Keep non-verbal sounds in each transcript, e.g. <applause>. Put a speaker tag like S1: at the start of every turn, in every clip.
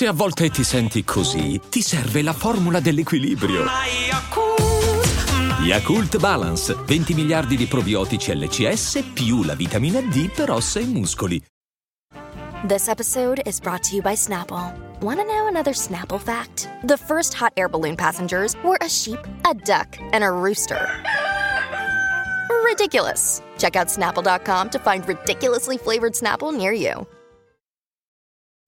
S1: Se a volte ti senti così, ti serve la formula dell'equilibrio. Yakult Balance, 20 miliardi di probiotici LCS più la vitamina D per ossa e muscoli.
S2: This episode is brought to you by Snapple. Want to know another Snapple fact? The first hot air balloon passengers were a sheep, a duck, and a rooster. Ridiculous. Check out snapple.com to find ridiculously flavored Snapple near you.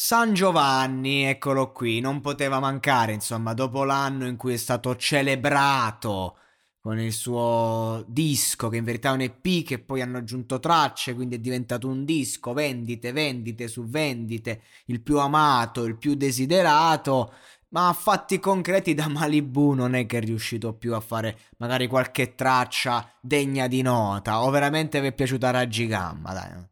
S3: San Giovanni, eccolo qui, non poteva mancare, insomma, dopo l'anno in cui è stato celebrato con il suo disco, che in verità è un EP che poi hanno aggiunto tracce, quindi è diventato un disco, vendite, vendite su vendite, il più amato, il più desiderato, ma a fatti concreti da Malibu non è che è riuscito più a fare magari qualche traccia degna di nota, o veramente vi è piaciuta Raggi Gamma, dai.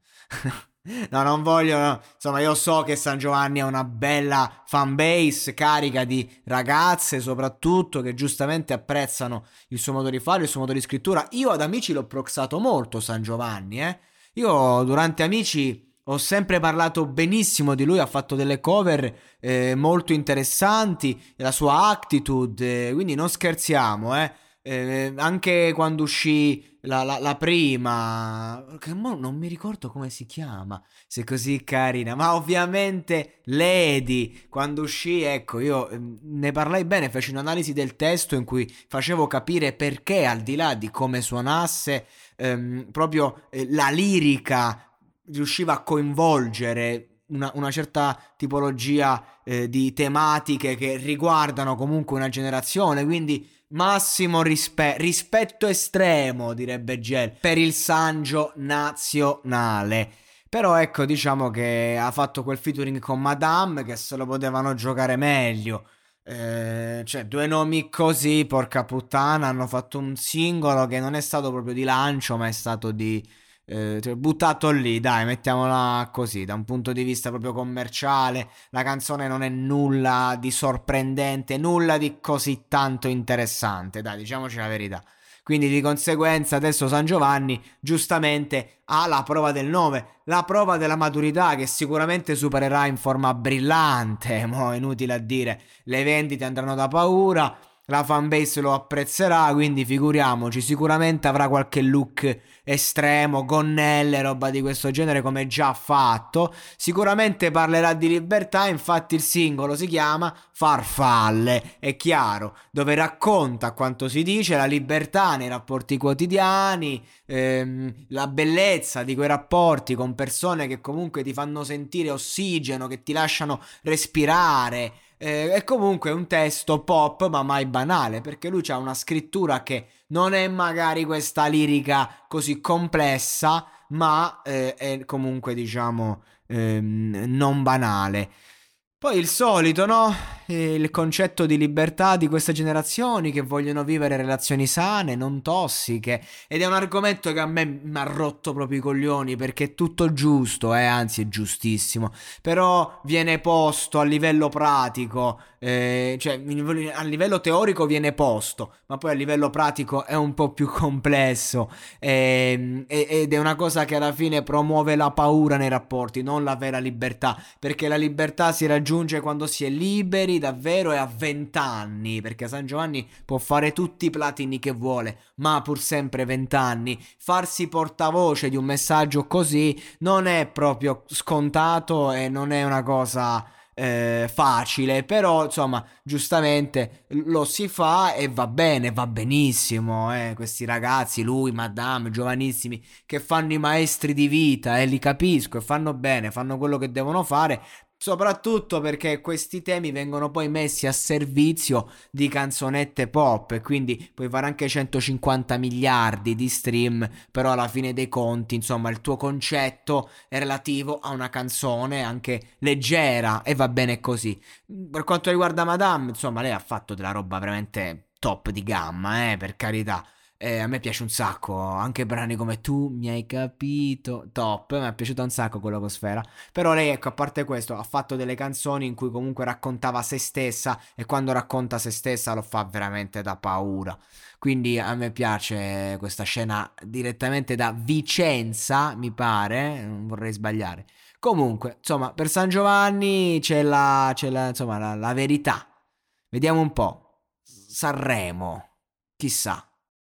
S3: <laughs> No, non voglio. No. Insomma, io so che San Giovanni ha una bella fanbase carica di ragazze, soprattutto che giustamente apprezzano il suo modo di fare, il suo modo di scrittura. Io ad amici l'ho proxato molto San Giovanni, eh. Io durante amici ho sempre parlato benissimo di lui, ha fatto delle cover eh, molto interessanti, la sua attitude, eh, quindi non scherziamo, eh. Eh, anche quando uscì la, la, la, prima, che non mi ricordo come si chiama, se così carina, ma ovviamente Lady, quando uscì, ecco, io ehm, ne parlai bene, feci un'analisi del testo in cui facevo capire perché al di là di come suonasse, ehm, proprio eh, la lirica riusciva a coinvolgere una, una certa tipologia eh, di tematiche che riguardano comunque una generazione, quindi massimo rispe- rispetto estremo, direbbe Gel, per il Sangio nazionale. Però ecco, diciamo che ha fatto quel featuring con Madame che se lo potevano giocare meglio. Eh, cioè, due nomi così, porca puttana, hanno fatto un singolo che non è stato proprio di lancio, ma è stato di eh, cioè, buttato lì, dai, mettiamola così, da un punto di vista proprio commerciale, la canzone non è nulla di sorprendente, nulla di così tanto interessante, dai, diciamoci la verità. Quindi di conseguenza adesso San Giovanni giustamente ha la prova del 9, la prova della maturità che sicuramente supererà in forma brillante, <laughs> mo inutile a dire, le vendite andranno da paura, la fanbase lo apprezzerà, quindi figuriamoci, sicuramente avrà qualche look estremo, gonnelle, roba di questo genere come già fatto. Sicuramente parlerà di libertà, infatti il singolo si chiama Farfalle, è chiaro, dove racconta quanto si dice la libertà nei rapporti quotidiani, ehm, la bellezza di quei rapporti con persone che comunque ti fanno sentire ossigeno, che ti lasciano respirare eh, è comunque un testo pop, ma mai banale, perché lui ha una scrittura che non è magari questa lirica così complessa, ma eh, è comunque, diciamo, ehm, non banale. Poi il solito, no? Il concetto di libertà di queste generazioni che vogliono vivere relazioni sane, non tossiche. Ed è un argomento che a me mi ha rotto proprio i coglioni perché è tutto giusto, eh, anzi è giustissimo. Però viene posto a livello pratico, eh, cioè a livello teorico viene posto, ma poi a livello pratico è un po' più complesso. Eh, ed è una cosa che alla fine promuove la paura nei rapporti, non la vera libertà. Perché la libertà si raggiunge raggiunge quando si è liberi davvero è a 20 anni, perché San Giovanni può fare tutti i platini che vuole, ma pur sempre 20 anni. Farsi portavoce di un messaggio così non è proprio scontato e non è una cosa eh, facile, però insomma, giustamente lo si fa e va bene, va benissimo. Eh, questi ragazzi, lui, Madame, giovanissimi, che fanno i maestri di vita e eh, li capisco e fanno bene, fanno quello che devono fare, soprattutto perché questi temi vengono poi messi a servizio di canzonette pop e quindi puoi fare anche 150 miliardi di stream, però alla fine dei conti, insomma, il tuo concetto è relativo a una canzone anche leggera e va bene così. Per quanto riguarda Madame, insomma, lei ha fatto della roba veramente top di gamma, eh, per carità. Eh, a me piace un sacco, anche brani come Tu mi hai capito, top, mi è piaciuto un sacco quello con Sfera. Però lei, ecco, a parte questo, ha fatto delle canzoni in cui comunque raccontava se stessa e quando racconta se stessa lo fa veramente da paura. Quindi a me piace questa scena direttamente da Vicenza, mi pare, non vorrei sbagliare. Comunque, insomma, per San Giovanni c'è la, c'è la, insomma, la, la verità. Vediamo un po'. Sanremo, chissà.